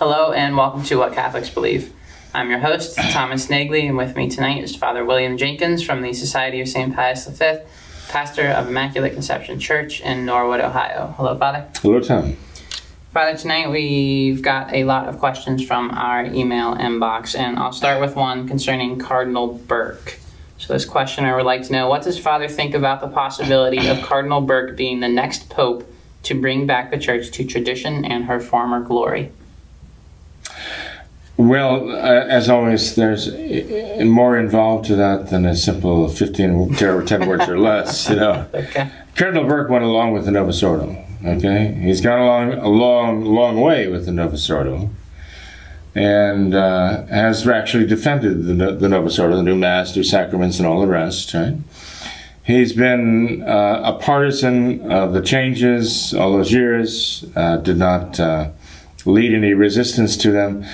Hello and welcome to What Catholics Believe. I'm your host, Thomas Nagley, and with me tonight is Father William Jenkins from the Society of St. Pius V, pastor of Immaculate Conception Church in Norwood, Ohio. Hello, Father. Hello, Tom. Father, tonight we've got a lot of questions from our email inbox, and I'll start with one concerning Cardinal Burke. So, this questioner would like to know what does Father think about the possibility of Cardinal Burke being the next Pope to bring back the Church to tradition and her former glory? Well, uh, as always, there's uh, more involved to that than a simple 15 or 10 words or less, you know. Okay. Cardinal Burke went along with the Novus Ordo, okay? He's gone along a long, long way with the Novus Ordo and uh, has actually defended the, the Novus Ordo, the new Mass, new sacraments, and all the rest, right? He's been uh, a partisan of the changes all those years, uh, did not uh, lead any resistance to them.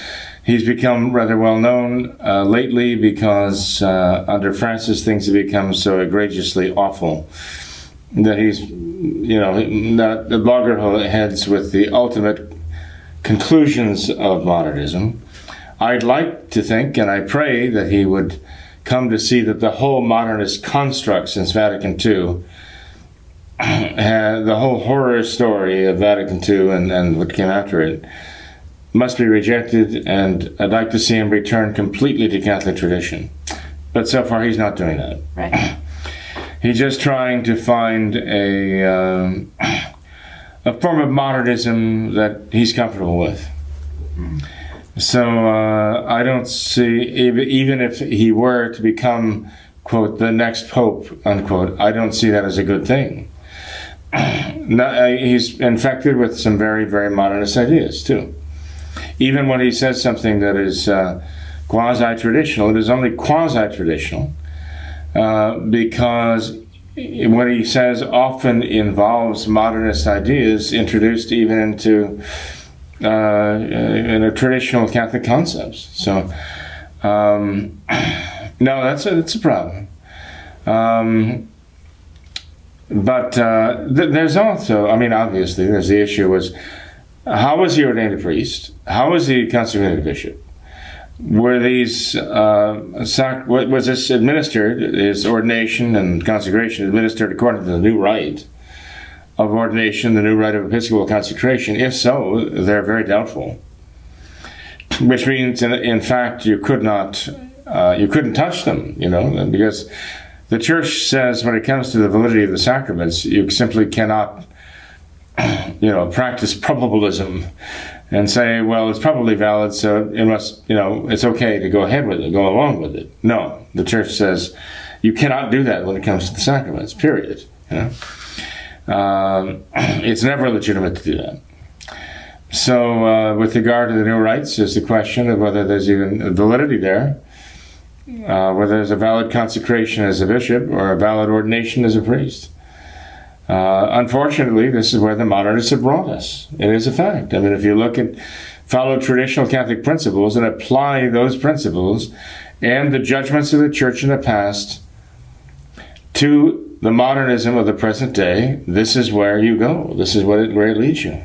He's become rather well known uh, lately because uh, under Francis things have become so egregiously awful that he's, you know, not the blogger heads with the ultimate conclusions of modernism. I'd like to think, and I pray, that he would come to see that the whole modernist construct since Vatican II, the whole horror story of Vatican II and, and what came after it, must be rejected, and I'd like to see him return completely to Catholic tradition. But so far, he's not doing that. Right. He's just trying to find a um, a form of modernism that he's comfortable with. So uh, I don't see even if he were to become quote the next pope unquote. I don't see that as a good thing. Uh, he's infected with some very very modernist ideas too even when he says something that is uh, quasi traditional, it is only quasi traditional uh, because what he says often involves modernist ideas introduced even into uh, in a traditional Catholic concepts. So, um, no, that's a, that's a problem. Um, but uh, th- there's also, I mean, obviously, there's the issue was how was he ordained a priest? How was he consecrated a bishop? Were these uh, sac- was this administered? His ordination and consecration administered according to the new rite of ordination, the new rite of episcopal consecration? If so, they're very doubtful. Which means, in, in fact, you could not, uh, you couldn't touch them, you know, because the church says when it comes to the validity of the sacraments, you simply cannot you know, practice probabilism and say, well, it's probably valid, so it must, you know, it's okay to go ahead with it, go along with it. No, the church says you cannot do that when it comes to the sacraments, period. You know? Um, it's never legitimate to do that. So, uh, with regard to the new rites, there's the question of whether there's even validity there, uh, whether there's a valid consecration as a bishop or a valid ordination as a priest. Uh, unfortunately, this is where the modernists have brought us. It is a fact. I mean, if you look at follow traditional Catholic principles and apply those principles and the judgments of the church in the past to the modernism of the present day, this is where you go. This is what it, where it leads you.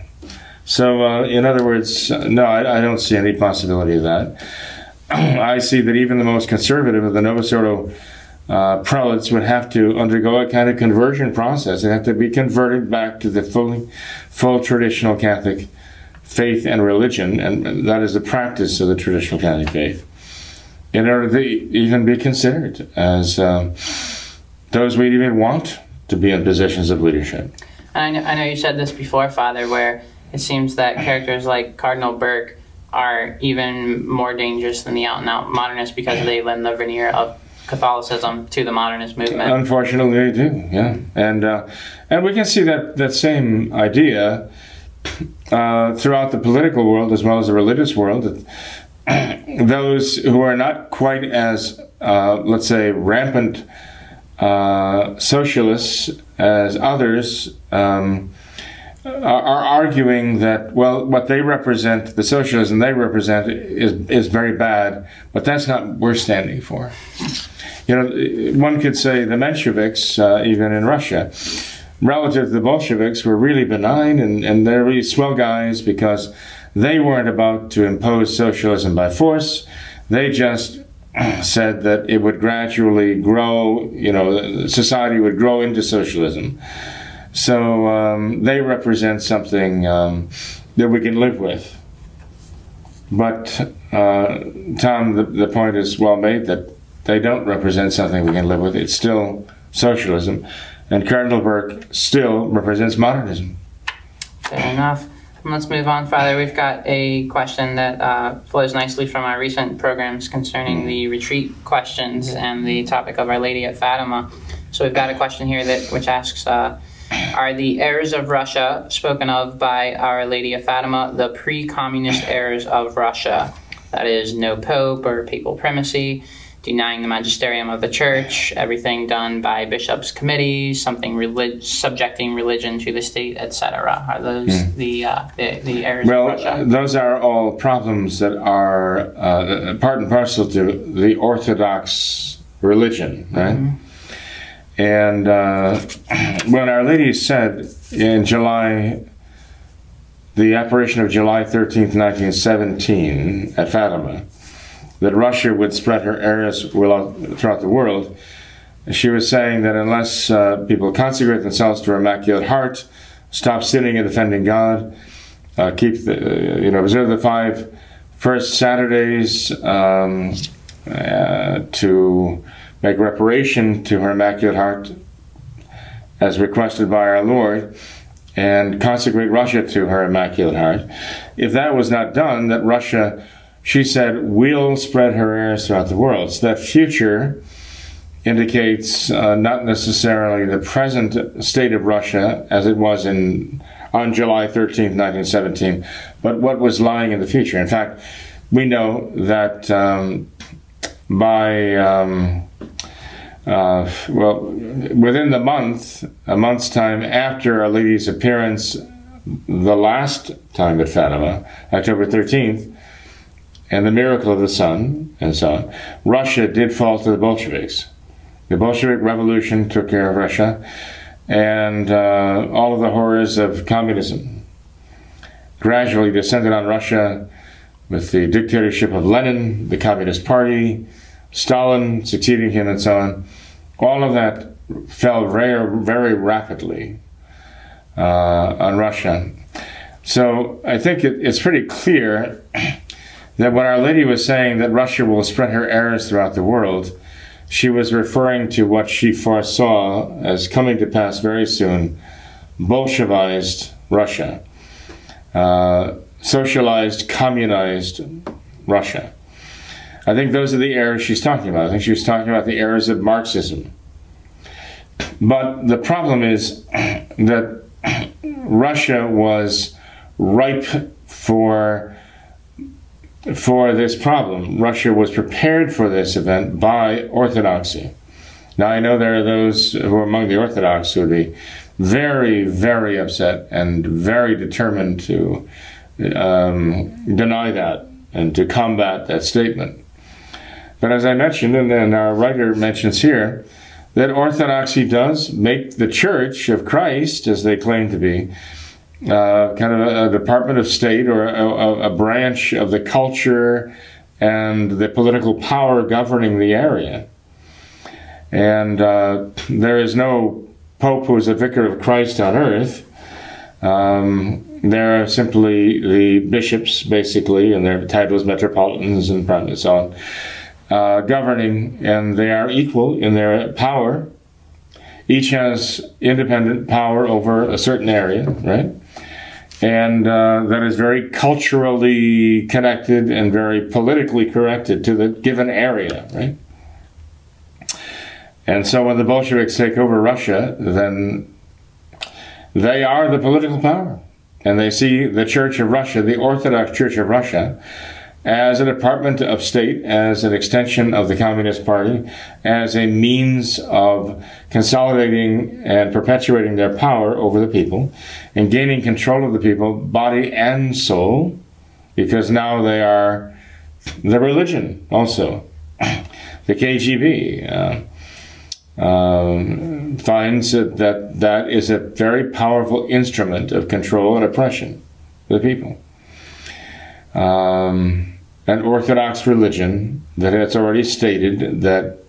So, uh, in other words, no, I, I, don't see any possibility of that. I see that even the most conservative of the Novus Ordo uh, prelates would have to undergo a kind of conversion process. They have to be converted back to the fully, full traditional Catholic faith and religion, and that is the practice of the traditional Catholic faith, in order to even be considered as uh, those we even want to be in positions of leadership. I know, I know you said this before, Father, where it seems that characters like Cardinal Burke are even more dangerous than the out and out modernists because they lend the veneer of Catholicism to the modernist movement. Unfortunately, they do. Yeah, and uh, and we can see that that same idea uh, throughout the political world as well as the religious world those who are not quite as, uh, let's say, rampant uh, socialists as others um, are, arguing that, well, what they represent, the socialism they represent, is, is very bad, but that's not what we're standing for. You know, one could say the Mensheviks, uh, even in Russia, relative to the Bolsheviks, were really benign and, and they're really swell guys because they weren't about to impose socialism by force. They just said that it would gradually grow, you know, society would grow into socialism. So um, they represent something um, that we can live with. But, uh, Tom, the, the point is well made that they don't represent something we can live with. It's still socialism. And Cardinal Burke still represents modernism. Fair enough. Let's move on, Father. We've got a question that uh, flows nicely from our recent programs concerning the retreat questions and the topic of Our Lady at Fatima. So we've got a question here that which asks, uh, "Are the heirs of Russia spoken of by Our Lady of Fatima the pre-communist heirs of Russia? That is, no pope or papal primacy." denying the magisterium of the church, everything done by bishops' committees, something relig- subjecting religion to the state, etc. Are those mm. the, uh, the, the errors well, of Russia? those are all problems that are uh, part and parcel to the Orthodox religion, right? Mm-hmm. And uh, when Our Lady said in July, the apparition of July 13th, 1917 at Fatima, that Russia would spread her errors throughout the world. She was saying that unless uh, people consecrate themselves to her Immaculate Heart, stop sinning and defending God, uh, keep the, you know, observe the five first Saturdays um, uh, to make reparation to her Immaculate Heart as requested by our Lord, and consecrate Russia to her Immaculate Heart. If that was not done, that Russia she said, will spread her errors throughout the world. So that future indicates uh, not necessarily the present state of Russia as it was in on July 13, 1917, but what was lying in the future. In fact, we know that um, by um, uh, well, within the month, a month's time after Our Lady's appearance, the last time at Fatima, October 13th, and the miracle of the sun, and so on, Russia did fall to the Bolsheviks. The Bolshevik Revolution took care of Russia, and uh, all of the horrors of communism gradually descended on Russia with the dictatorship of Lenin, the Communist Party, Stalin succeeding him, and so on. All of that fell very, very rapidly uh, on Russia. So I think it, it's pretty clear that when Our Lady was saying that Russia will spread her errors throughout the world, she was referring to what she foresaw as coming to pass very soon Bolshevized Russia, uh, socialized, communized Russia. I think those are the errors she's talking about. I think she was talking about the errors of Marxism. But the problem is that Russia was ripe for for this problem. Russia was prepared for this event by orthodoxy. Now, I know there are those who are among the Orthodox who would be very, very upset and very determined to um, deny that and to combat that statement. But as I mentioned, and then our writer mentions here, that orthodoxy does make the Church of Christ, as they claim to be, uh, kind of a, a, department of state or a, a, branch of the culture and the political power governing the area. And uh, there is no pope who is a vicar of Christ on earth. Um, there are simply the bishops, basically, and their titles, metropolitans and so on, uh, governing, and they are equal in their power. Each has independent power over a certain area, right? and uh, that is very culturally connected and very politically connected to the given area, right? And so when the Bolsheviks take over Russia, then they are the political power. and they see the Church of Russia, the Orthodox Church of Russia, as a department of state, as an extension of the Communist Party, as a means of consolidating and perpetuating their power over the people and gaining control of the people, body and soul, because now they are the religion also. The KGB uh, um, finds that, that that is a very powerful instrument of control and oppression for the people. Um, an Orthodox religion that has already stated that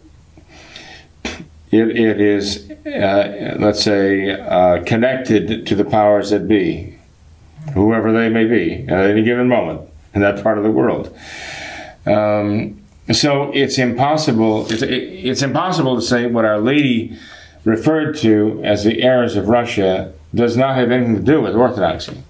it, it is, uh, let's say, uh, connected to the powers that be, whoever they may be at any given moment in that part of the world. Um, so it's impossible. It's, it's impossible to say what Our Lady referred to as the heirs of Russia does not have anything to do with Orthodoxy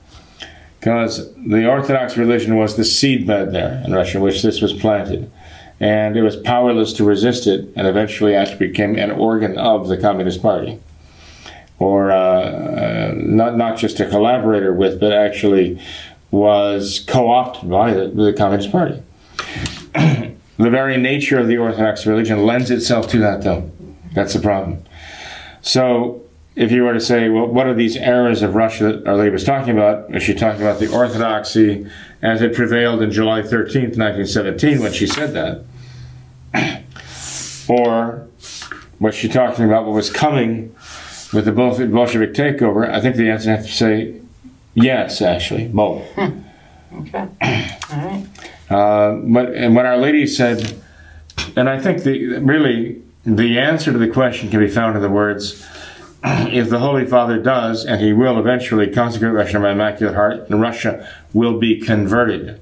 because the Orthodox religion was the seedbed there in Russia, in which this was planted. And it was powerless to resist it, and eventually actually became an organ of the Communist Party. Or uh, uh, not, not just a collaborator with, but actually was co opted by the, the Communist Party. the very nature of the Orthodox religion lends itself to that, though. That's the problem. So if you were to say, well, what are these errors of Russia that Our Lady was talking about? Is she talking about the orthodoxy as it prevailed in July 13th, 1917, when she said that? or was she talking about what was coming with the Bolshevik takeover? I think the answer I have to say yes, actually, both. Hmm. Okay. All right. Uh, but and what Our Lady said, and I think the really the answer to the question can be found in the words if the Holy Father does, and he will eventually consecrate Russia to my Immaculate Heart, and Russia will be converted.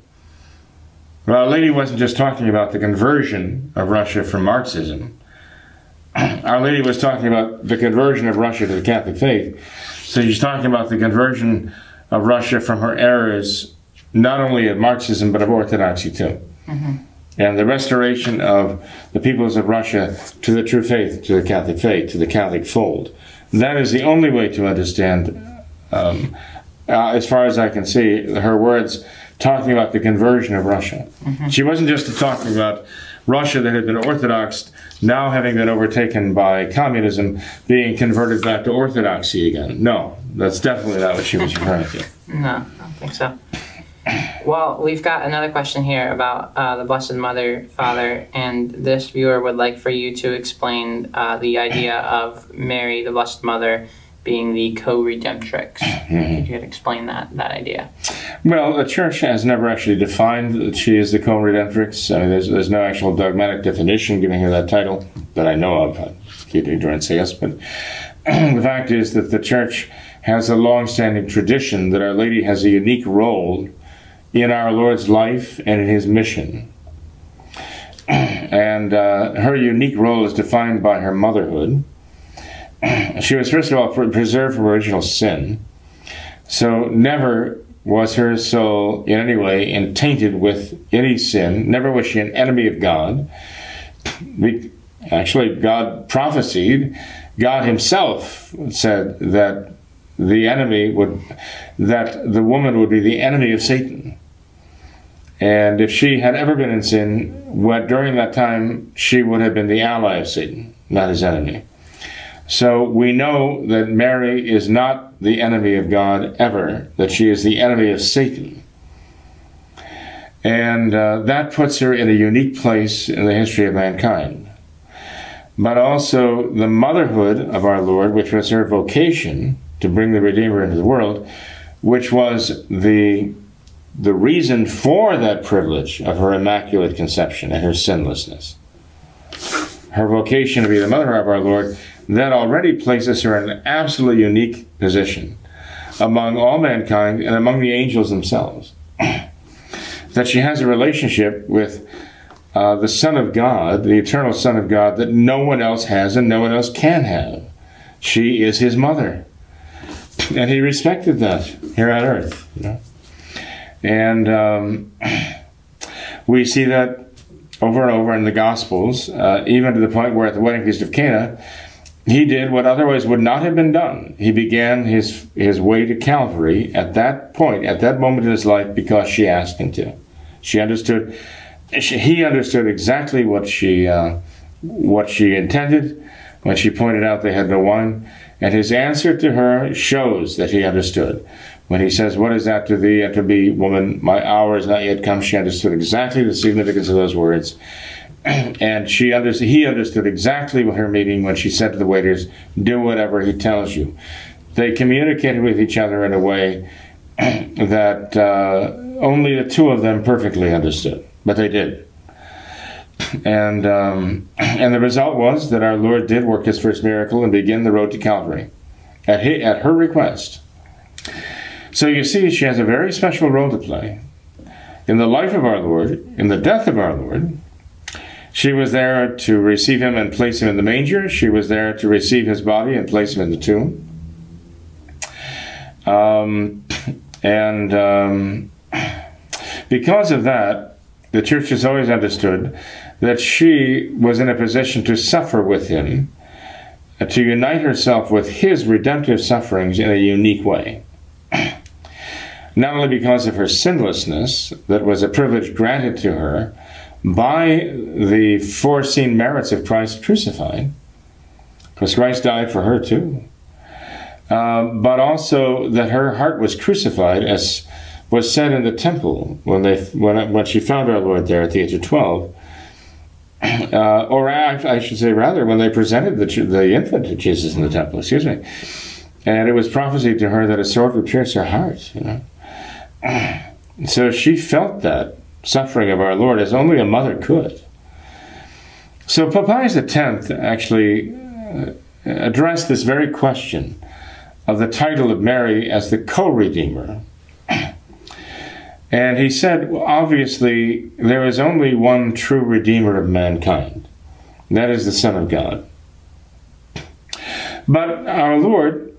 Well, Our Lady wasn't just talking about the conversion of Russia from Marxism. Our Lady was talking about the conversion of Russia to the Catholic faith. So she's talking about the conversion of Russia from her errors, not only of Marxism, but of Orthodoxy too. Mm-hmm. And the restoration of the peoples of Russia to the true faith, to the Catholic faith, to the Catholic fold. That is the only way to understand, um, uh, as far as I can see, her words talking about the conversion of Russia. Mm-hmm. She wasn't just talking about Russia that had been Orthodox, now having been overtaken by communism, being converted back to Orthodoxy again. No, that's definitely not what she was referring to. No, I don't think so. Well, we've got another question here about uh, the Blessed Mother, Father, and this viewer would like for you to explain uh, the idea of Mary, the Blessed Mother, being the co-redemptrix. Mm-hmm. Could you explain that that idea? Well, the Church has never actually defined that she is the co-redemptrix. I mean, there's, there's no actual dogmatic definition giving her that title that I know of. I keep ignorance, guess. But the fact is that the Church has a long-standing tradition that Our Lady has a unique role in our Lord's life and in his mission. And uh, her unique role is defined by her motherhood. She was, first of all, preserved from original sin. So never was her soul in any way tainted with any sin. Never was she an enemy of God. We, actually, God prophesied, God Himself said that the enemy would, that the woman would be the enemy of Satan. And if she had ever been in sin, during that time she would have been the ally of Satan, not his enemy. So we know that Mary is not the enemy of God ever, that she is the enemy of Satan. And uh, that puts her in a unique place in the history of mankind. But also the motherhood of our Lord, which was her vocation to bring the Redeemer into the world, which was the the reason for that privilege of her immaculate conception and her sinlessness, her vocation to be the mother of our Lord, that already places her in an absolutely unique position among all mankind and among the angels themselves. that she has a relationship with uh, the Son of God, the eternal Son of God, that no one else has and no one else can have. She is his mother. And he respected that here on earth. You know? And um, we see that over and over in the Gospels, uh, even to the point where at the wedding feast of Cana, he did what otherwise would not have been done. He began his, his way to Calvary at that point, at that moment in his life, because she asked him to. She understood, she, he understood exactly what she, uh, what she intended when she pointed out they had no wine. And his answer to her shows that he understood. When he says, What is that to thee and to me, woman? My hour is not yet come. She understood exactly the significance of those words. and she understood, he understood exactly what her meaning when she said to the waiters, Do whatever he tells you. They communicated with each other in a way that uh, only the two of them perfectly understood, but they did. And um, and the result was that our Lord did work His first miracle and begin the road to Calvary, at his, at her request. So you see, she has a very special role to play in the life of our Lord, in the death of our Lord. She was there to receive him and place him in the manger. She was there to receive his body and place him in the tomb. Um, and um, because of that, the church has always understood that she was in a position to suffer with him, to unite herself with his redemptive sufferings in a unique way. Not only because of her sinlessness, that was a privilege granted to her by the foreseen merits of Christ crucified, because Christ died for her too, uh, but also that her heart was crucified, as was said in the temple when they when when she found our Lord there at the age of twelve uh, or I should say rather, when they presented the, the infant to Jesus in the temple, excuse me, and it was prophesied to her that a sword would pierce her heart, you know. So she felt that suffering of our Lord as only a mother could. So Pope Pius X actually uh, addressed this very question of the title of Mary as the co-redeemer and he said, well, obviously, there is only one true Redeemer of mankind. That is the Son of God. But our Lord,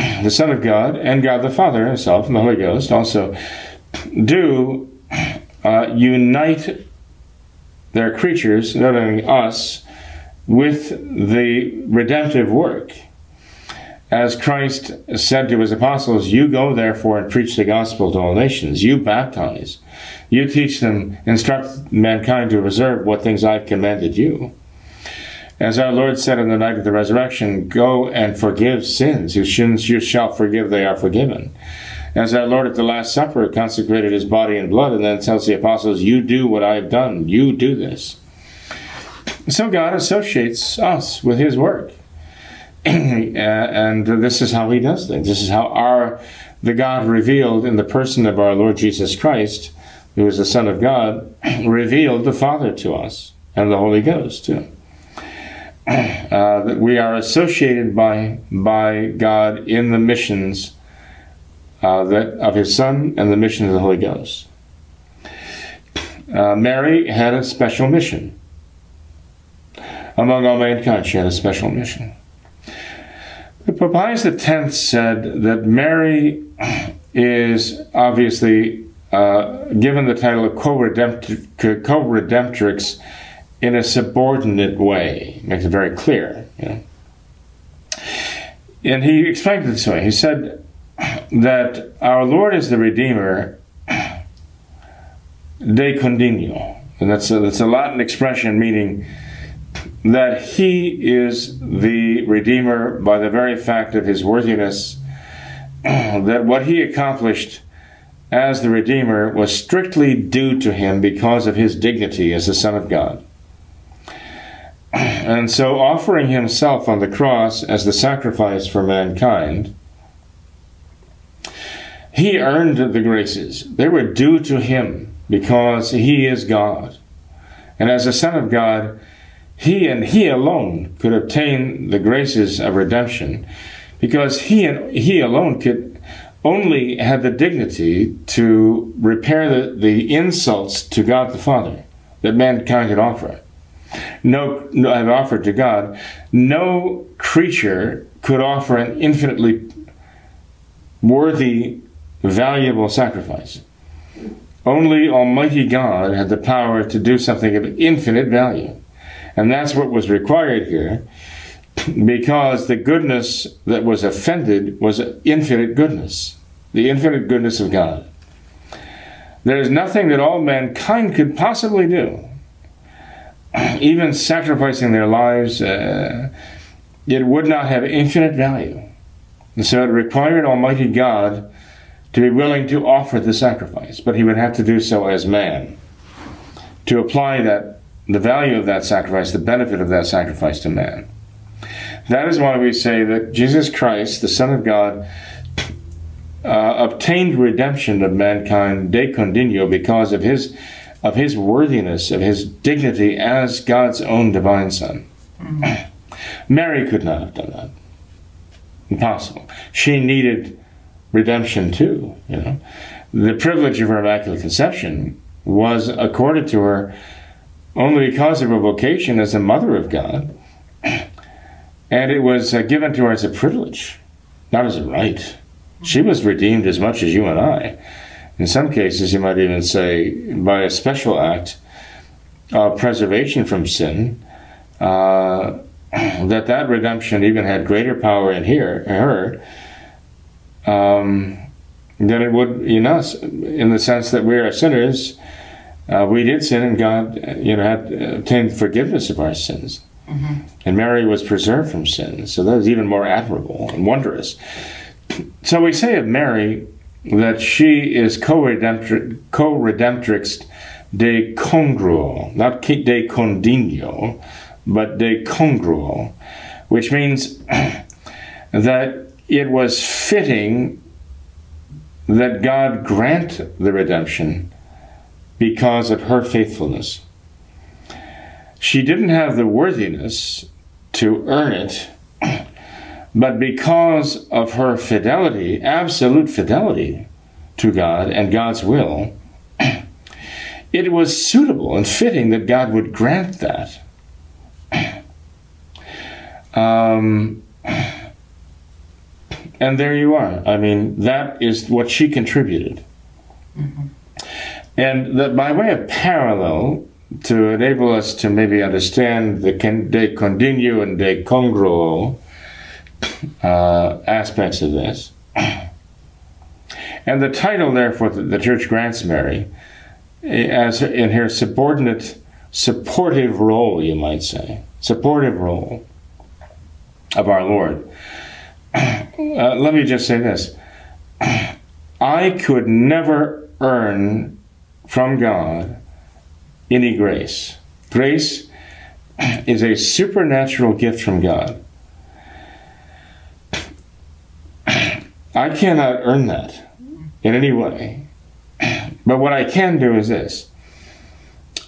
the Son of God, and God the Father Himself, and the Holy Ghost also do uh, unite their creatures, not only us, with the redemptive work as Christ said to his apostles, You go therefore and preach the gospel to all nations. You baptize. You teach them, instruct mankind to observe what things I've commanded you. As our Lord said on the night of the resurrection, Go and forgive sins. Whose sins you shall forgive, they are forgiven. As our Lord at the Last Supper consecrated his body and blood and then tells the apostles, You do what I have done. You do this. So God associates us with his work. Uh, and this is how he does things. This is how our the God revealed in the person of our Lord Jesus Christ, who is the Son of God, revealed the Father to us and the Holy Ghost too. Uh, that we are associated by by God in the missions uh, that of His Son and the mission of the Holy Ghost. Uh, Mary had a special mission. Among all mankind, she had a special mission. Pope Pius X said that Mary is obviously uh, given the title of co-redemptrix in a subordinate way. Makes it very clear. You know? And he explained it this way. He said that our Lord is the Redeemer de condigno. And that's a, that's a Latin expression meaning that he is the Redeemer by the very fact of his worthiness, that what he accomplished as the Redeemer was strictly due to him because of his dignity as the Son of God. And so, offering himself on the cross as the sacrifice for mankind, he earned the graces. They were due to him because he is God. And as the Son of God, he and he alone could obtain the graces of redemption because he and he alone could only had the dignity to repair the, the insults to God the Father that mankind had offered. No, no have offered to God. No creature could offer an infinitely worthy, valuable sacrifice. Only Almighty God had the power to do something of infinite value. And that's what was required here because the goodness that was offended was infinite goodness, the infinite goodness of God. There is nothing that all mankind could possibly do, even sacrificing their lives, uh, it would not have infinite value. And so it required Almighty God to be willing to offer the sacrifice, but he would have to do so as man. To apply that the value of that sacrifice, the benefit of that sacrifice to man. That is why we say that Jesus Christ, the Son of God, uh, obtained redemption of mankind de condigno because of his of his worthiness, of his dignity as God's own divine Son. Mm-hmm. Mary could not have done that. Impossible. She needed redemption too. You know, the privilege of her immaculate conception was accorded to her only because of her vocation as the mother of God, and it was uh, given to her as a privilege, not as a right. She was redeemed as much as you and I. In some cases, you might even say by a special act of preservation from sin. Uh, that that redemption even had greater power in here, her um, than it would in us, in the sense that we are sinners. Uh, we did sin, and God, you know, had obtained forgiveness of our sins. Mm-hmm. And Mary was preserved from sin, so that is even more admirable and wondrous. So we say of Mary that she is co-redemptrix de congruo, not de condigno, but de congruo, which means that it was fitting that God grant the redemption because of her faithfulness. She didn't have the worthiness to earn it, but because of her fidelity, absolute fidelity to God and God's will, it was suitable and fitting that God would grant that. Um, and there you are. I mean, that is what she contributed. Mm-hmm. And that by way of parallel, to enable us to maybe understand the de condigno and de congruo uh, aspects of this. And the title, therefore, the, the church grants Mary as in her subordinate, supportive role, you might say, supportive role of our Lord. Uh, let me just say this I could never earn from God any grace. Grace is a supernatural gift from God. I cannot earn that in any way. But what I can do is this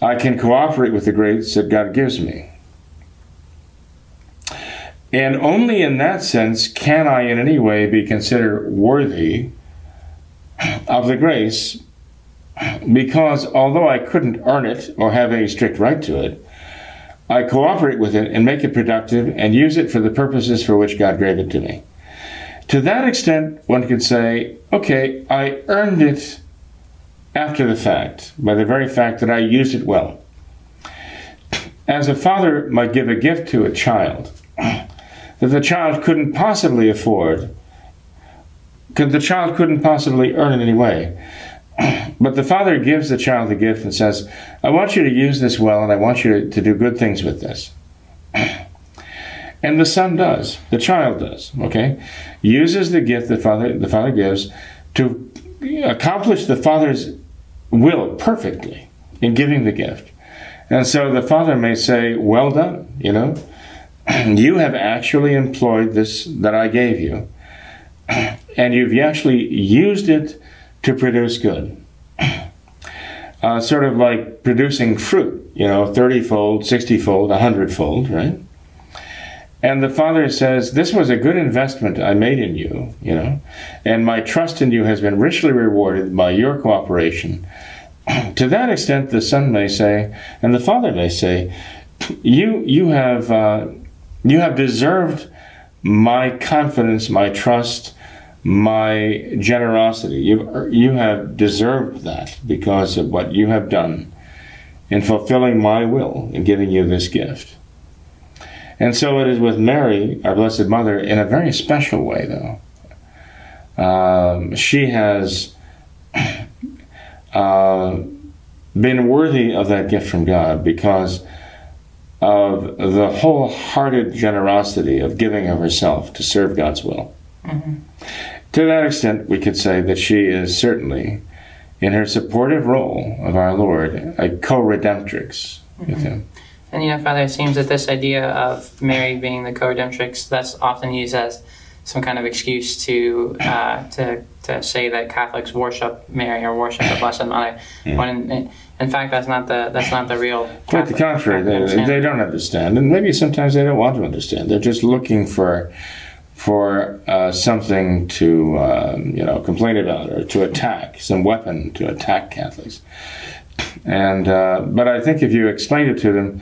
I can cooperate with the grace that God gives me. And only in that sense can I in any way be considered worthy of the grace, because although I couldn't earn it or have any strict right to it, I cooperate with it and make it productive and use it for the purposes for which God gave it to me. To that extent, one could say, okay, I earned it after the fact, by the very fact that I used it well. As a father might give a gift to a child, that the child couldn't possibly afford, the child couldn't possibly earn in any way. But the father gives the child the gift and says, I want you to use this well and I want you to, to do good things with this. And the son does, the child does, okay? Uses the gift the father the father gives to accomplish the father's will perfectly in giving the gift. And so the father may say, Well done, you know, you have actually employed this that I gave you, and you've actually used it to produce good. Uh, sort of like producing fruit, you know, 30 fold, 60 fold, 100 fold, right? And the father says, This was a good investment I made in you, you know, and my trust in you has been richly rewarded by your cooperation. to that extent, the son may say, and the father may say, You, you have. Uh, you have deserved my confidence, my trust, my generosity. You, you have deserved that because of what you have done in fulfilling my will in giving you this gift. And so it is with Mary, our Blessed Mother, in a very special way, though. Um, she has uh, been worthy of that gift from God because of the wholehearted generosity of giving of herself to serve God's will. To that extent, we could say that she is certainly, in her supportive role of our Lord, a co redemptrix with Him. And you know, Father, it seems that this idea of Mary being the co-redemptrix that's often used as some kind of excuse to uh, to to say that Catholics worship Mary or worship the Blessed Mother. When in, in fact, that's not the that's not the real. Quite the contrary, they, they don't understand, and maybe sometimes they don't want to understand. They're just looking for for uh, something to um, you know complain about or to attack, some weapon to attack Catholics. And uh, but I think if you explained it to them,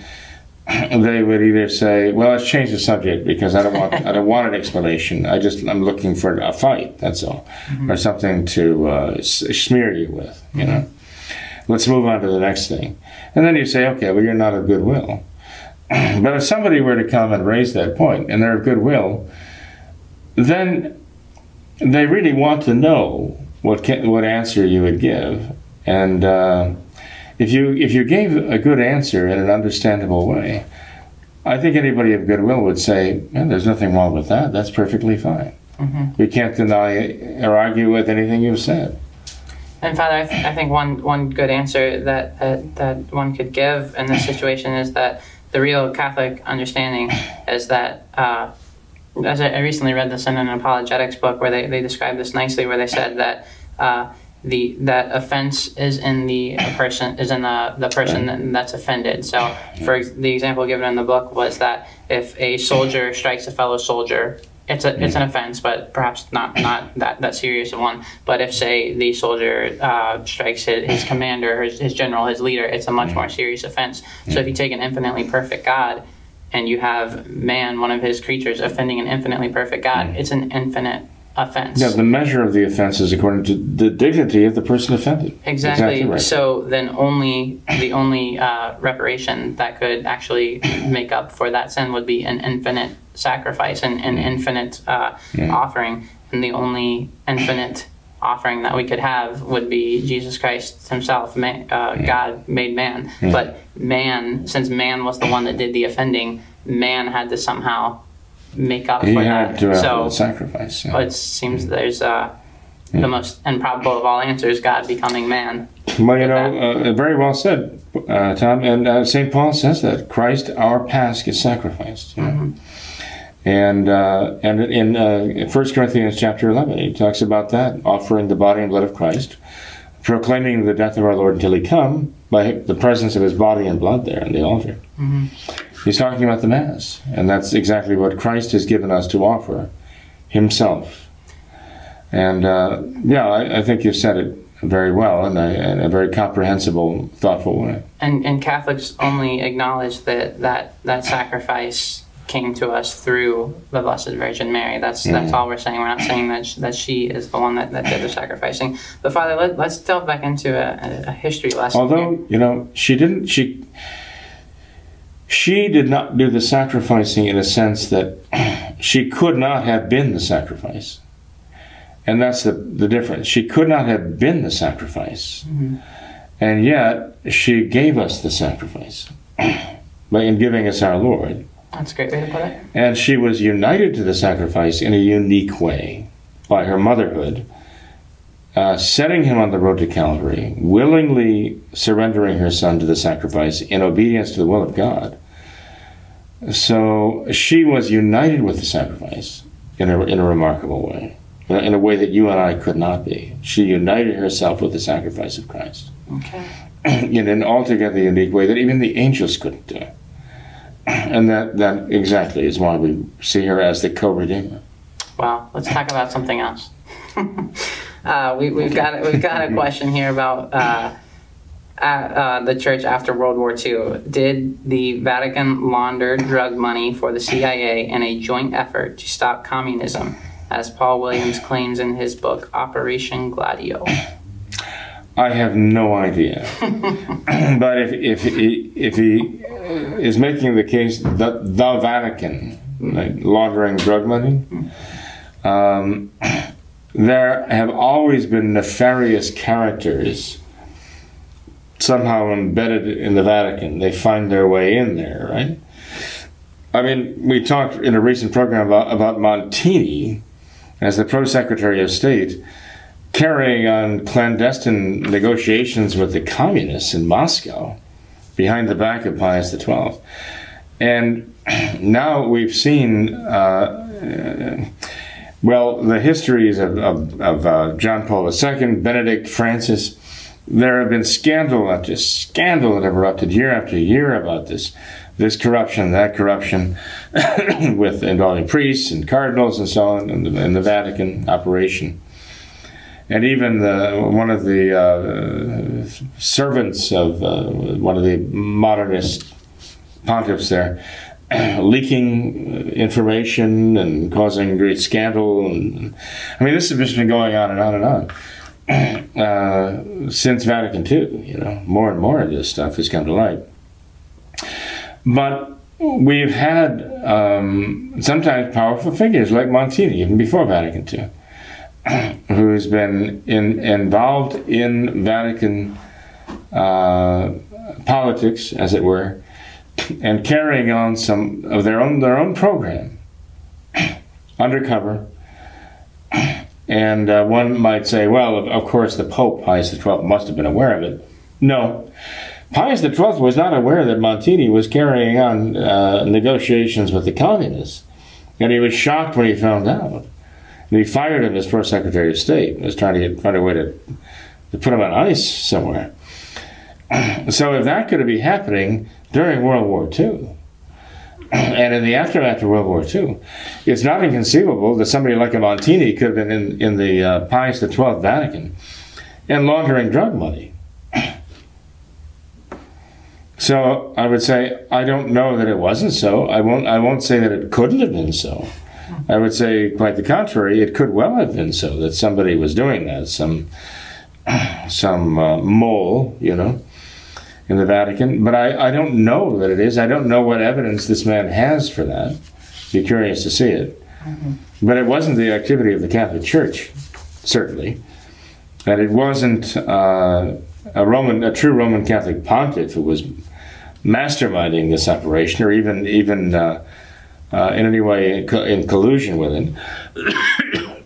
they would either say, "Well, let's change the subject because I don't want I don't want an explanation. I just I'm looking for a fight. That's all, or something to uh, smear you with. You know, let's move on to the next thing." And then you say, "Okay, well, you're not of goodwill." but if somebody were to come and raise that point, and they're of goodwill, then they really want to know what ca- what answer you would give, and. Uh, if you if you gave a good answer in an understandable way, I think anybody of goodwill would say, "Man, there's nothing wrong with that. That's perfectly fine. We can't deny or argue with anything you've said." And Father, I, th- I think one one good answer that, that that one could give in this situation is that the real Catholic understanding is that. Uh, as I I recently read this in an apologetics book where they, they described this nicely, where they said that uh, the that offense is in the person is in the, the person that, that's offended. So, for ex- the example given in the book was that if a soldier strikes a fellow soldier, it's a it's an mm. offense, but perhaps not not that, that serious a one. But if say the soldier uh, strikes his, his commander, his, his general, his leader, it's a much mm. more serious offense. So if you take an infinitely perfect God and you have man, one of his creatures, offending an infinitely perfect God, mm. it's an infinite offense. Yeah, the measure of the offense is according to the dignity of the person offended. Exactly. right. So then, only the only uh, reparation that could actually make up for that sin would be an infinite sacrifice and an infinite uh, offering, and the only infinite offering that we could have would be Jesus Christ Himself, man, uh, God made man. But man, since man was the one that did the offending, man had to somehow make up he for had that. to so sacrifice. yeah. it seems there's uh, the most improbable of all answers: God becoming man. Well, you know, uh, very well said, uh, Tom. And uh, St. Paul says that Christ, our Pasch, is sacrificed. You know? And uh, and in uh, 1 Corinthians chapter 11, he talks about that, offering the body and blood of Christ, proclaiming the death of our Lord until he come by the presence of his body and blood there on the altar. He's talking about the Mass. And that's exactly what Christ has given us to offer himself. And uh, yeah, I, I think you said it very well in a, in a very comprehensible, thoughtful way. And and Catholics only acknowledge that that that sacrifice came to us through the Blessed Virgin Mary. That's that's all we're saying. We're not saying that sh- that she is the one that, that did the sacrificing. But Father, let, let's delve back into a, a, history lesson. here. Although you know, she didn't. She she did not do the sacrificing in a sense that she could not have been the sacrifice, and that's the the difference. She could not have been the sacrifice, mm-hmm. and yet she gave us the sacrifice by in giving us our Lord. That's a great way to put it. And she was united to the sacrifice in a unique way by her motherhood, uh, setting him on the road to Calvary, willingly surrendering her son to the sacrifice in obedience to the will of God. So she was united with the sacrifice in a, in a remarkable way, in a- in a way that you and I could not be. She united herself with the sacrifice of Christ Okay. in an altogether unique way that even the angels couldn't do. And that, that exactly is why we see her as the co-redeemer. Well, let's talk about something else. uh, we, we've got we've got a question here about uh, uh, uh, the church after World War II. Did the Vatican launder drug money for the CIA in a joint effort to stop communism, as Paul Williams claims in his book Operation Gladio? I have no idea. but if, if, he, if he is making the case that the Vatican, like laundering drug money, um, there have always been nefarious characters somehow embedded in the Vatican. They find their way in there, right? I mean, we talked in a recent program about, about Montini as the pro secretary of state carrying on clandestine negotiations with the communists in Moscow behind the back of Pius XII. And now we've seen, uh, well, the histories of, of, of uh, John Paul II, Benedict, Francis. There have been scandal after scandal that have erupted year after year about this, this corruption, that corruption, with involving priests and cardinals and so on, in the, the Vatican operation and even the, one of the uh, servants of uh, one of the modernist pontiffs there leaking information and causing great scandal and i mean this has just been going on and on and on. Uh, since vatican ii you know more and more of this stuff has come to light. But we've had um, sometimes powerful figures like montini even before vatican ii who's been in, involved in Vatican uh, politics, as it were, and carrying on some of their own their own program undercover. And uh, one might say, well, of, of, course, the Pope Pius XII must have been aware of it. No, Pius XII was not aware that Montini was carrying on uh, negotiations with the communists, and he was shocked when he found out. And he fired him as pro secretary of state. He was trying to find a way to, to put him on ice somewhere. so if that could be happening during World War II, and in the aftermath of World War II, it's not inconceivable that somebody like a Montini could have been in, in the uh, Pius XII Vatican and laundering drug money. So I would say I don't know that it wasn't so. I won't. I won't say that it couldn't have been so. I would say quite the contrary. It could well have been so that somebody was doing that, some some uh, mole, you know, in the Vatican. But I, I don't know that it is. I don't know what evidence this man has for that. Be curious to see it. Mm-hmm. But it wasn't the activity of the Catholic Church, certainly, and it wasn't uh, a Roman, a true Roman Catholic pontiff who was masterminding this operation, or even even. Uh, uh, in any way in collusion with it.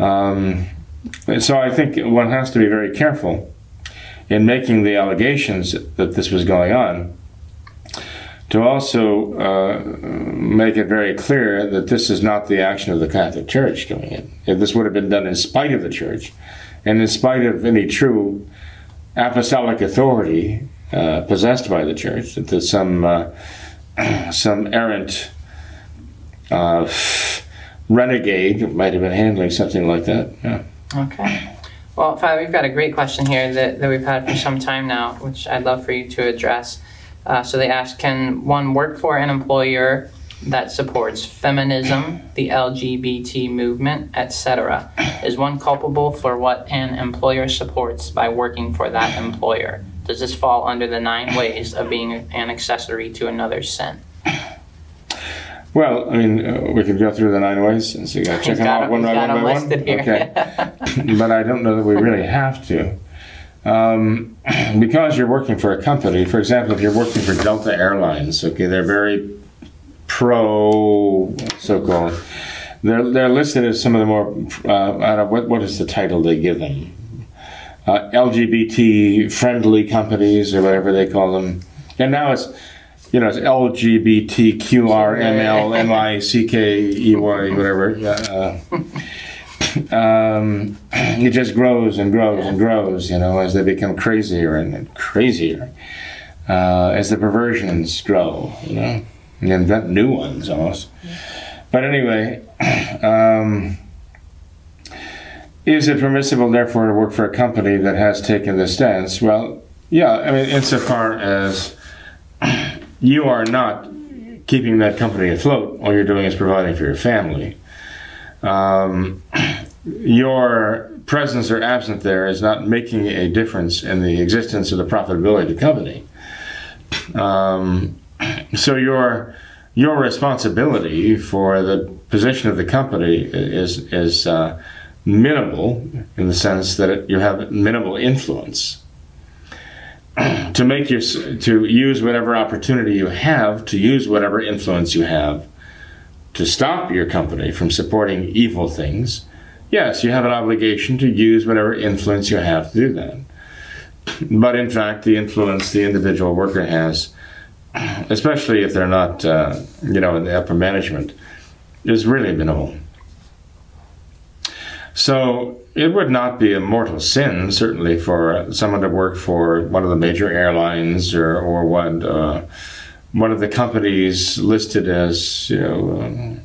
um, so I think one has to be very careful in making the allegations that this was going on. To also uh, make it very clear that this is not the action of the Catholic Church doing it. If this would have been done in spite of the Church, and in spite of any true apostolic authority uh, possessed by the Church, that there's some uh, some errant uh, renegade might have been handling something like that. Yeah. Okay. Well, Father, we've got a great question here that, that we've had for some time now, which I'd love for you to address. Uh, so they ask Can one work for an employer that supports feminism, the LGBT movement, etc.? Is one culpable for what an employer supports by working for that employer? Does this fall under the nine ways of being an accessory to another's sin? Well, I mean, uh, we could go through the nine ways and so you got to check them out one by one by one. Okay, but I don't know that we really have to. Um, because you're working for a company, for example, if you're working for Delta Airlines, okay, they're very pro, so-called. They're they're listed as some of the more. Uh, I don't know, what what is the title they give them? Uh, LGBT friendly companies or whatever they call them, and now it's you know, it's LGBTQRMLMICKEY, whatever. Uh, um, it just grows and grows and grows, you know, as they become crazier and crazier, uh, as the perversions grow, you know, and invent new ones almost. But anyway, um, is it permissible, therefore, to work for a company that has taken this stance? Well, yeah, I mean, insofar as you are not keeping that company afloat. All you're doing is providing for your family. Um, your presence or absence there is not making a difference in the existence or the profitability of the company. Um, so your your responsibility for the position of the company is is uh, minimal in the sense that it, you have minimal influence. to make your to use whatever opportunity you have to use whatever influence you have to stop your company from supporting evil things. Yes you have an obligation to use whatever influence you have to do that. But in fact the influence the individual worker has especially if they're not uh, you know in the upper management is really minimal. So it would not be a mortal sin, certainly, for someone to work for one of the major airlines or, or one, uh, one of the companies listed as, you know, um,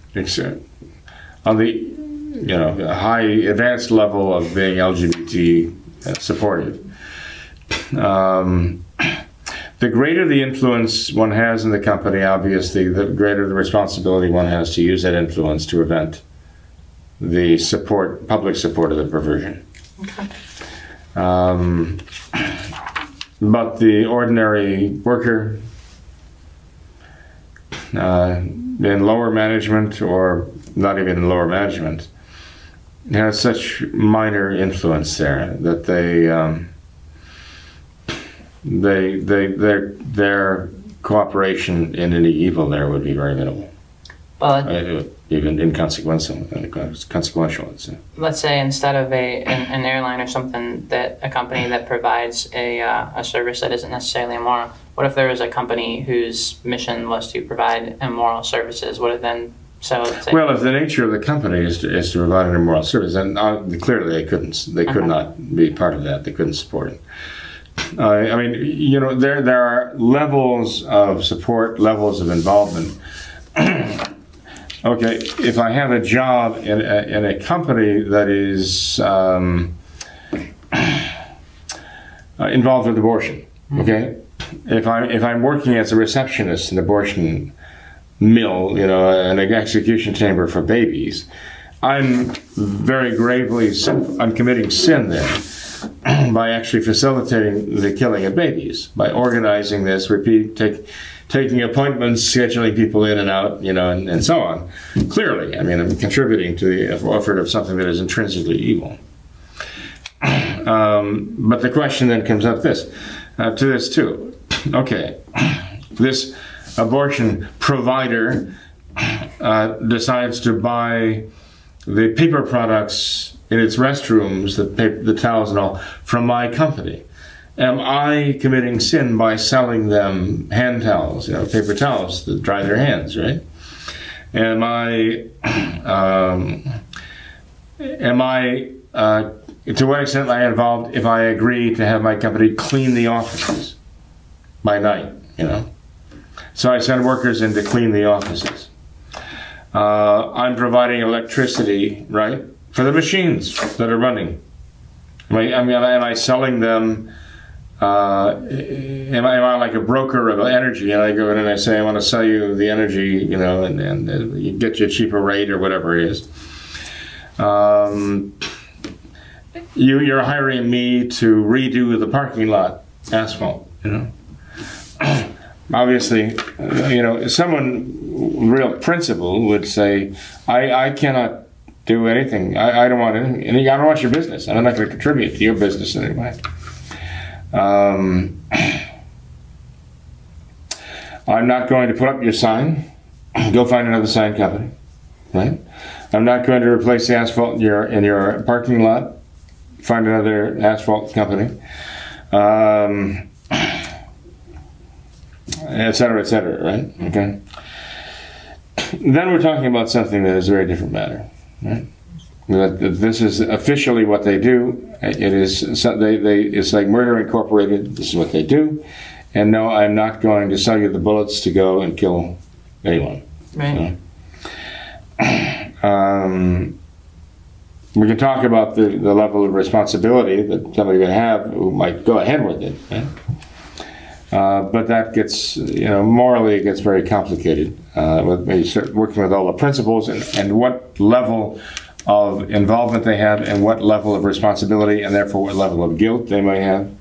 on the you know high advanced level of being LGBT supportive. Um, the greater the influence one has in the company, obviously, the greater the responsibility one has to use that influence to prevent the support, public support of the perversion. Okay. Um, but the ordinary worker uh, in lower management or not even in lower management has such minor influence there that they um, they they their their cooperation in any evil there would be very minimal. But uh, even inconsequential, consequential. So. Let's say instead of a an, an, airline or something that a company that provides a uh, a service that isn't necessarily immoral. What if there was a company whose mission was to provide immoral services? Would it then so? well, if the nature of the company is to, is to provide an immoral service, then uh, clearly they couldn't they could uh-huh. not be part of that. They couldn't support it. Uh, I mean, you know, there there are levels of support, levels of involvement. okay, if I have a job in a, in a company that is um, uh, involved with abortion, mm-hmm. okay, if I'm if I'm working as a receptionist in an abortion mill, you know, an execution chamber for babies, I'm very gravely I'm committing sin there by actually facilitating the killing of babies by organizing this, repeat, take taking appointments, scheduling people in and out, you know, and, and so on. Clearly, I mean, I'm contributing to the effort of something that is intrinsically evil. Um, but the question then comes up this, uh, to this too. Okay, this abortion provider uh, decides to buy the paper products in its restrooms, the, paper, the towels and all, from my company am I committing sin by selling them hand towels, you know, paper towels to dry their hands, right? Am I, um, am I, uh, to what extent am I involved if I agree to have my company clean the offices by night, you know? So I send workers in to clean the offices. Uh, I'm providing electricity, right, for the machines that are running. I mean, am I selling them uh, am, I, am I like a broker of energy? And I go in and I say, I want to sell you the energy, you know, and, and, you get you a cheaper rate or whatever it is. Um, you, you're hiring me to redo the parking lot asphalt, you know. Obviously, uh, you know, someone real principle would say, I, I cannot do anything. I, I don't want anything. I don't want your business. I'm not going to contribute to your business in any way. Um, I'm not going to put up your sign. Go find another sign company, right? I'm not going to replace the asphalt in your in your parking lot. Find another asphalt company, um, et cetera, et cetera. Right? Okay. Then we're talking about something that is a very different matter, right? This is officially what they do. It is they, they it's like Murder Incorporated. This is what they do. And no, I'm not going to sell you the bullets to go and kill anyone. Right. Um, we can talk about the, the level of responsibility that somebody would have who might go ahead with it. Right? Uh, but that gets, you know, morally it gets very complicated uh, with working with all the principles and, and what level of involvement they have and what level of responsibility and therefore what level of guilt they may have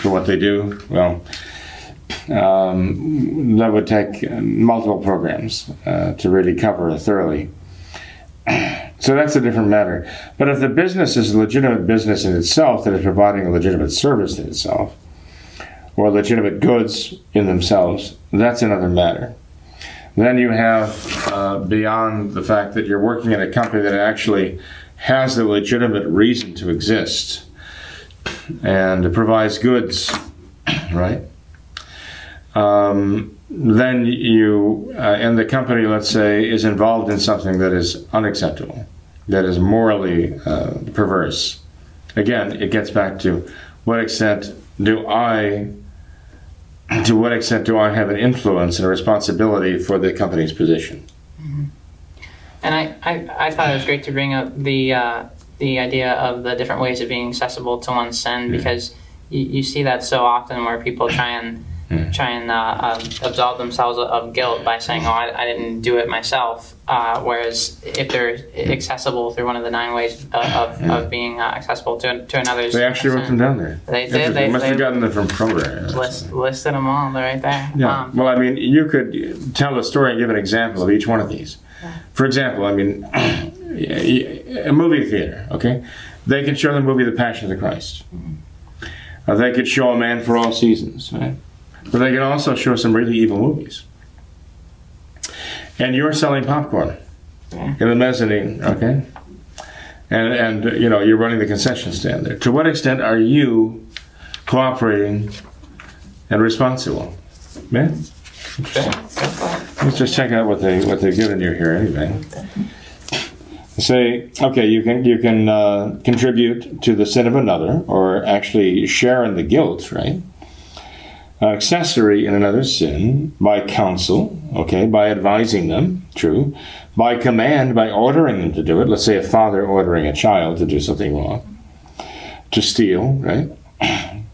for what they do. Well, um, that would take multiple programs uh, to really cover thoroughly. So that's a different matter. But if the business is a legitimate business in itself that is providing a legitimate service in itself, or legitimate goods in themselves, that's another matter. Then you have uh, beyond the fact that you're working in a company that actually has a legitimate reason to exist and provides goods, right? Um, then you, uh, and the company, let's say, is involved in something that is unacceptable, that is morally uh, perverse. Again, it gets back to what extent do I, to what extent do I have an influence and a responsibility for the company's position? And I, I, I thought it was great to bring up the uh, the idea of the different ways of being accessible to one's sin because you, you see that so often where people try and Mm. try and uh, um, absolve themselves of guilt by saying, "Oh, I, I didn't do it myself." Uh, whereas if they're accessible through one of the nine ways of, of, of being uh, accessible to, to another's, They actually wrote them down there. They did, Interesting. they- must have they- gotten them from programs. list, listed them all. They're right there. Yeah. Um, well, I mean, you could tell a story and give an example of each one of these. For example, I mean, a movie theater, okay? They can show the movie The Passion of the Christ. Uh, they could show A Man for All Seasons, right? But they can also show some really evil movies. And you're selling popcorn Yeah. in the mezzanine, okay? And, and you know, you're running the concession stand there. To what extent are you cooperating and responsible? Man? Let's just check out what they what they've given you here anyway. Say, okay, you can you can uh, contribute to the sin of another, or actually share in the guilt, right? Uh, accessory in another's sin by counsel, okay, by advising them, true, by command, by ordering them to do it. Let's say a father ordering a child to do something wrong, to steal, right?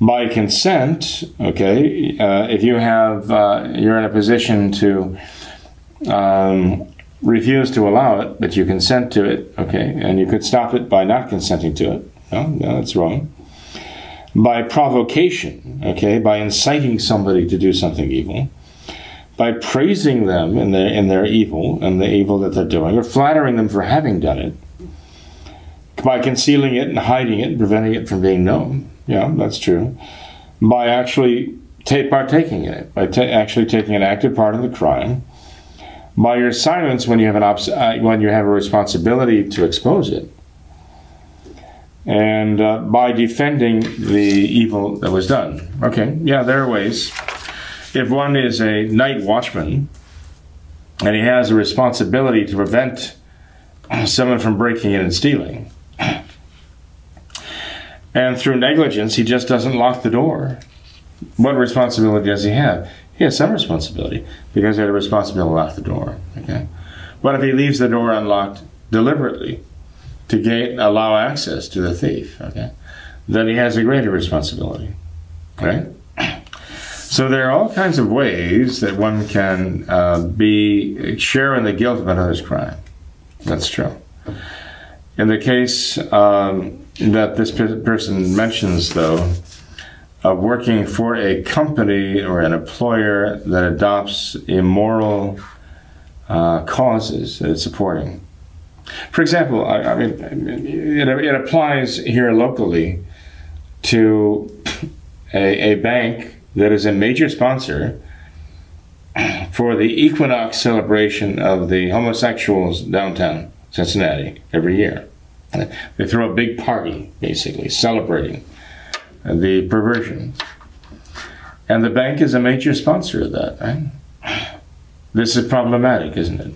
by consent, okay, uh, if you have, uh, you're in a position to um, refuse to allow it, but you consent to it, okay, and you could stop it by not consenting to it. No, no, that's wrong. By provocation, okay, by inciting somebody to do something evil, by praising them in their in their evil and the evil that they're doing, or flattering them for having done it, by concealing it and hiding it and preventing it from being known. Yeah, that's true. By actually ta- partaking in it, by actually taking an active part in the crime, by your silence when you have an obs- uh, when you have a responsibility to expose it, and uh, by defending the evil that was done. Okay, yeah, there are ways. If one is a night watchman and he has a responsibility to prevent someone from breaking in and stealing, and through negligence he just doesn't lock the door, what responsibility does he have? He has some responsibility because he had a responsibility to lock the door. Okay, but if he leaves the door unlocked deliberately to allow access to the thief? Okay, then he has a greater responsibility. Right. So there are all kinds of ways that one can uh, be share in the guilt of another's crime. That's true. In the case um, that this pe- person mentions, though, of working for a company or an employer that adopts immoral uh, causes that it's supporting. For example, I, I mean, it, it applies here locally to a, a bank that is a major sponsor for the equinox celebration of the homosexuals downtown Cincinnati every year. They throw a big party, basically, celebrating the perversion. And the bank is a major sponsor of that, right? This is problematic, isn't it?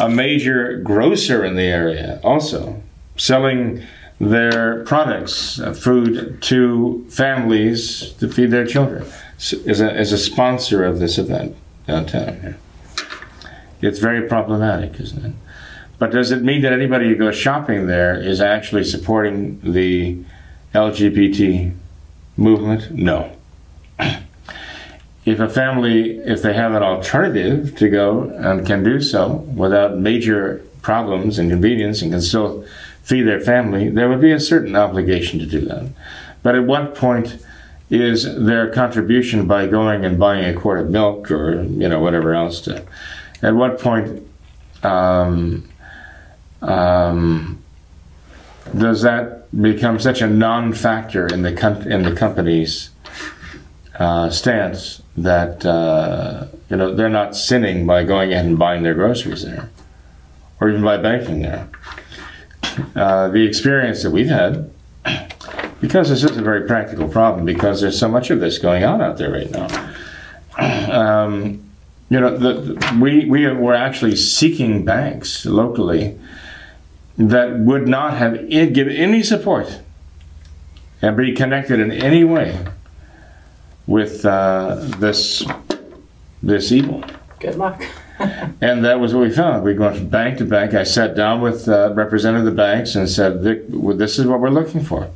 A major grocer in the area also selling their products, uh, food to families to feed their children, s- is a, a sponsor of this event downtown here. It's very problematic, isn't it? But does it mean that anybody who goes shopping there is actually supporting the LGBT movement? No. If a family, if they have an alternative to go and can do so without major problems and inconvenience and can still feed their family, there would be a certain obligation to do that. But at what point is their contribution by going and buying a quart of milk or you know whatever else to at what point um, um, does that become such a non-factor in the com- in the company's uh, stance that uh, you know they're not sinning by going ahead and buying their groceries there, or even by banking there. Uh, the experience that we've had, because this is a very practical problem, because there's so much of this going on out there right now. Um, you know, the, we we were actually seeking banks locally that would not have give any support and be connected in any way with uh, this this evil. Good luck. And that was what we found. We went from bank to bank. I sat down with uh, representative of the banks and said, "This is what we're looking for."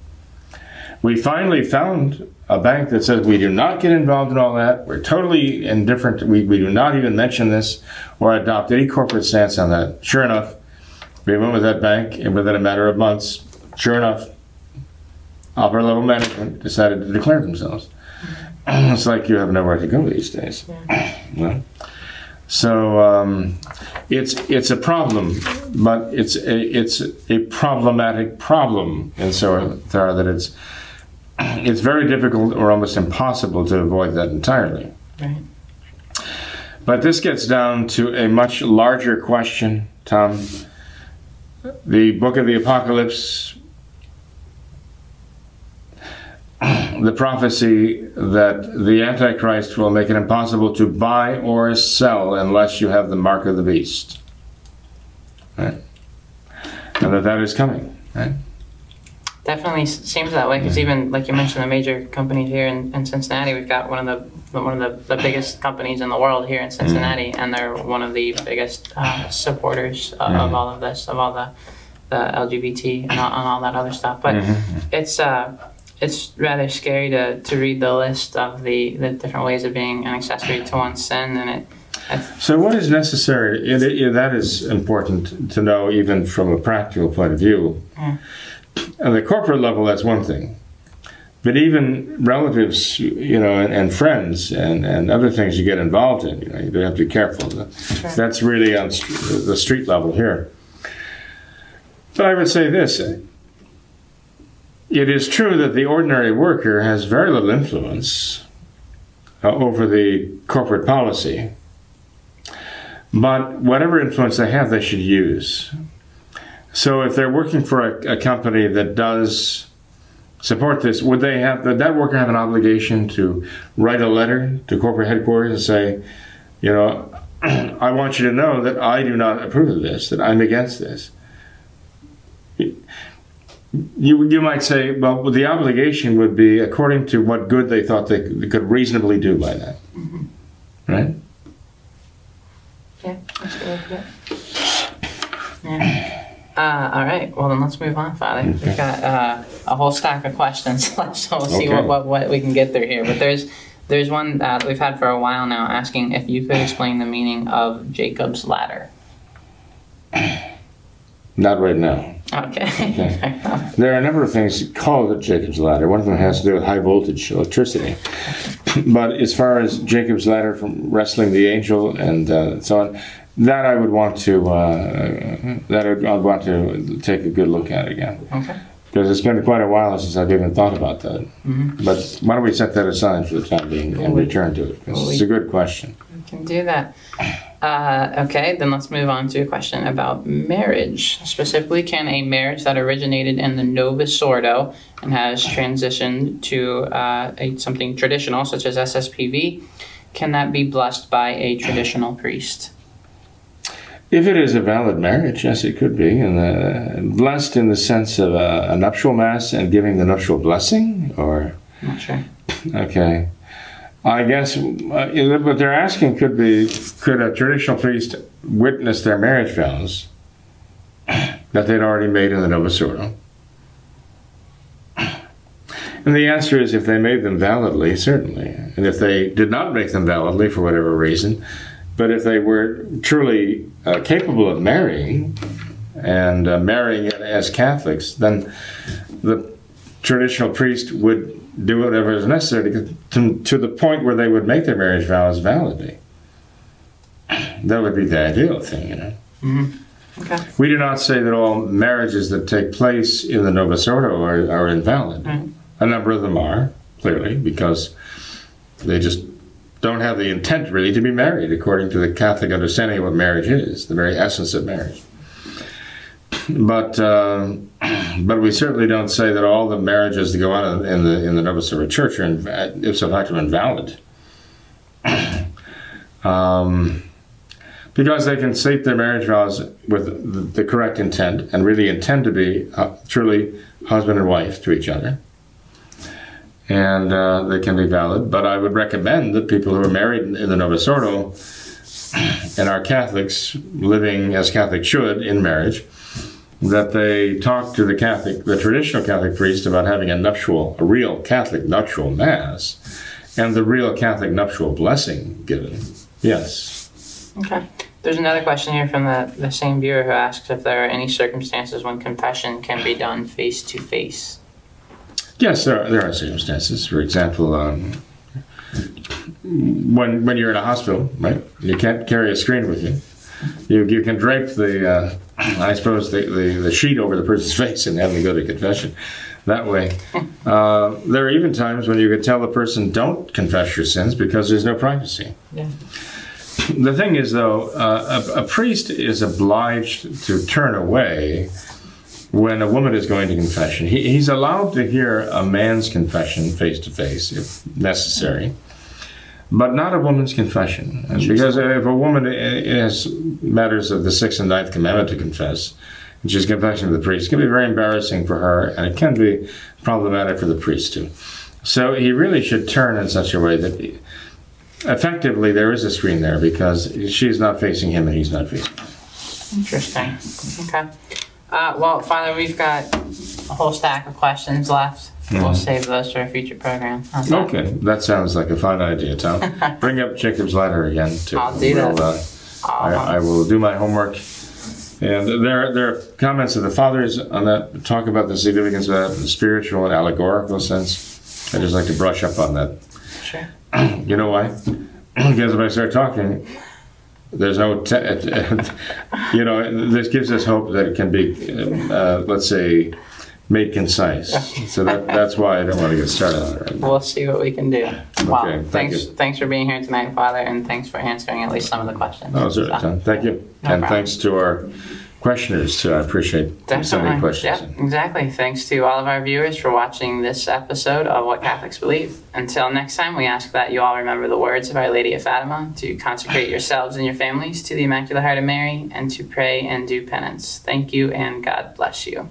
We finally found a bank that says we do not get involved in all that. We're totally indifferent. We, we do not even mention this or adopt any corporate stance on that. Sure enough, we went with that bank, and within a matter of months, sure enough, upper level management decided to declare themselves. it's like you have nowhere to go these days. Yeah. Well, so um, it's it's a problem, but it's a, it's a problematic problem, and so far that it's it's very difficult or almost impossible to avoid that entirely. Right. But this gets down to a much larger question, Tom. The book of the Apocalypse, the prophecy that the Antichrist will make it impossible to buy or sell unless you have the mark of the beast. Right? And that that is coming. Right? Definitely seems that way because even like you mentioned, the major companies here in, in Cincinnati, we've got one of the one of the, the biggest companies in the world here in Cincinnati, and they're one of the biggest uh, supporters of, of all of this, of all the the LGBT and all, and all that other stuff. But it's uh, it's rather scary to, to read the list of the, the different ways of being an accessory to one's sin, and it. So, what is necessary? It, it, that is important to know, even from a practical point of view. Yeah. On the corporate level, that's one thing. But even relatives, you know, and, and friends and, and other things you get involved in, you know, you have to be careful. That's really on st- the street level here. But I would say this it is true that the ordinary worker has very little influence uh, over the corporate policy. But whatever influence they have, they should use. So if they're working for a, a company that does support this, would they have would that worker have an obligation to write a letter to corporate headquarters and say, you know, I want you to know that I do not approve of this, that I'm against this. You, you might say, well, the obligation would be according to what good they thought they, they could reasonably do by that. Right? yeah, that's good. Yeah. Uh, all right. Well, then let's move on, Father. Okay. We've got uh, a whole stack of questions left, so we'll see Okay. what, what, what we can get through here. But there's there's one that we've had for a while now, asking if you could explain the meaning of Jacob's ladder. Not right now. Okay. There are a number of things called the Jacob's Ladder. One of them has to do with high voltage electricity. but as far as Jacob's Ladder from wrestling the angel and uh, so on, that I would want to uh, that I would, I'd want to take a good look at again okay. because it's been quite a while since I've even thought about that. But why don't we set that aside for the time being and return to it? well, it's a good question. We can do that. Uh, okay, then let's move on to a question about marriage. Specifically, can a marriage that originated in the Novus Ordo and has transitioned to uh, a, something traditional, such as SSPV, can that be blessed by a traditional priest? If it is a valid marriage, yes, it could be, and uh, blessed in the sense of a, a nuptial mass and giving the nuptial blessing, or not sure. okay. I guess uh, what they're asking could be: Could a traditional priest witness their marriage vows that they'd already made in the Novus Ordo? And the answer is: if they made them validly, certainly, and if they did not make them validly for whatever reason, but if they were truly uh, capable of marrying and uh, marrying as Catholics, then the traditional priest would do whatever is necessary to, to, to the point where they would make their marriage vows validly. That would be the ideal thing, you know. Mm-hmm. Okay. We do not say that all marriages that take place in the Novus Ordo are, are invalid. Right. A number of them are, clearly, because they just don't have the intent really to be married according to the Catholic understanding of what marriage is, the very essence of marriage. But um, but we certainly don't say that all the marriages that go on in the in the Novus Ordo Church are inv- ipso facto invalid. um, because they can state their marriage vows with the, the correct intent and really intend to be uh, truly husband and wife to each other. And uh, they can be valid, but I would recommend that people who are married in, in the Novus Ordo and are Catholics living as Catholics should in marriage, that they talk to the Catholic, the traditional Catholic priest about having a nuptial, a real Catholic nuptial mass, and the real Catholic nuptial blessing given. Yes. Okay. There's another question here from the, the same viewer who asks if there are any circumstances when confession can be done face to face. Yes, there are, there are circumstances. For example, um, when when you're in a hospital, right? You can't carry a screen with you. You, you can drape the, uh, I suppose, the, the, the sheet over the person's face and have them go to confession. That way. Uh, there are even times when you could tell the person, don't confess your sins because there's no privacy. Yeah. The thing is, though, uh, a, a priest is obliged to turn away when a woman is going to confession. He, he's allowed to hear a man's confession face to face if necessary, but not a woman's confession. And because if a woman has matters of the sixth and ninth commandment to confess, and she's confessing to the priest, it can be very embarrassing for her, and it can be problematic for the priest too. So he really should turn in such a way that effectively there is a screen there because she's not facing him and he's not facing her. Interesting. Okay. Uh, well, Father, we've got a whole stack of questions left. We'll Mhm. save those for a future program. How's that? Okay, that sounds like a fine idea, Tom. Bring up Jacob's ladder again. Too. I'll do that. We'll, uh, I, I will do my homework. And there, there are comments of the fathers on that talk about the significance of that in the spiritual and allegorical sense. I just like to brush up on that. sure. You know why? because if I start talking, there's no, te- you know, this gives us hope that it can be, uh, let's say, made concise. So that, that's why I don't want to get started on it right now. We'll see what we can do. Wow. Okay, thank thanks, you. thanks for being here tonight, Father, and thanks for answering at least some of the questions. Oh, sure, So, Thank you. No and problem. thanks to our questioners, too. I appreciate them sending Definitely. questions. Yep, exactly. Thanks to all of our viewers for watching this episode of What Catholics Believe. Until next time, we ask that you all remember the words of Our Lady of Fatima to consecrate yourselves and your families to the Immaculate Heart of Mary and to pray and do penance. Thank you, and God bless you.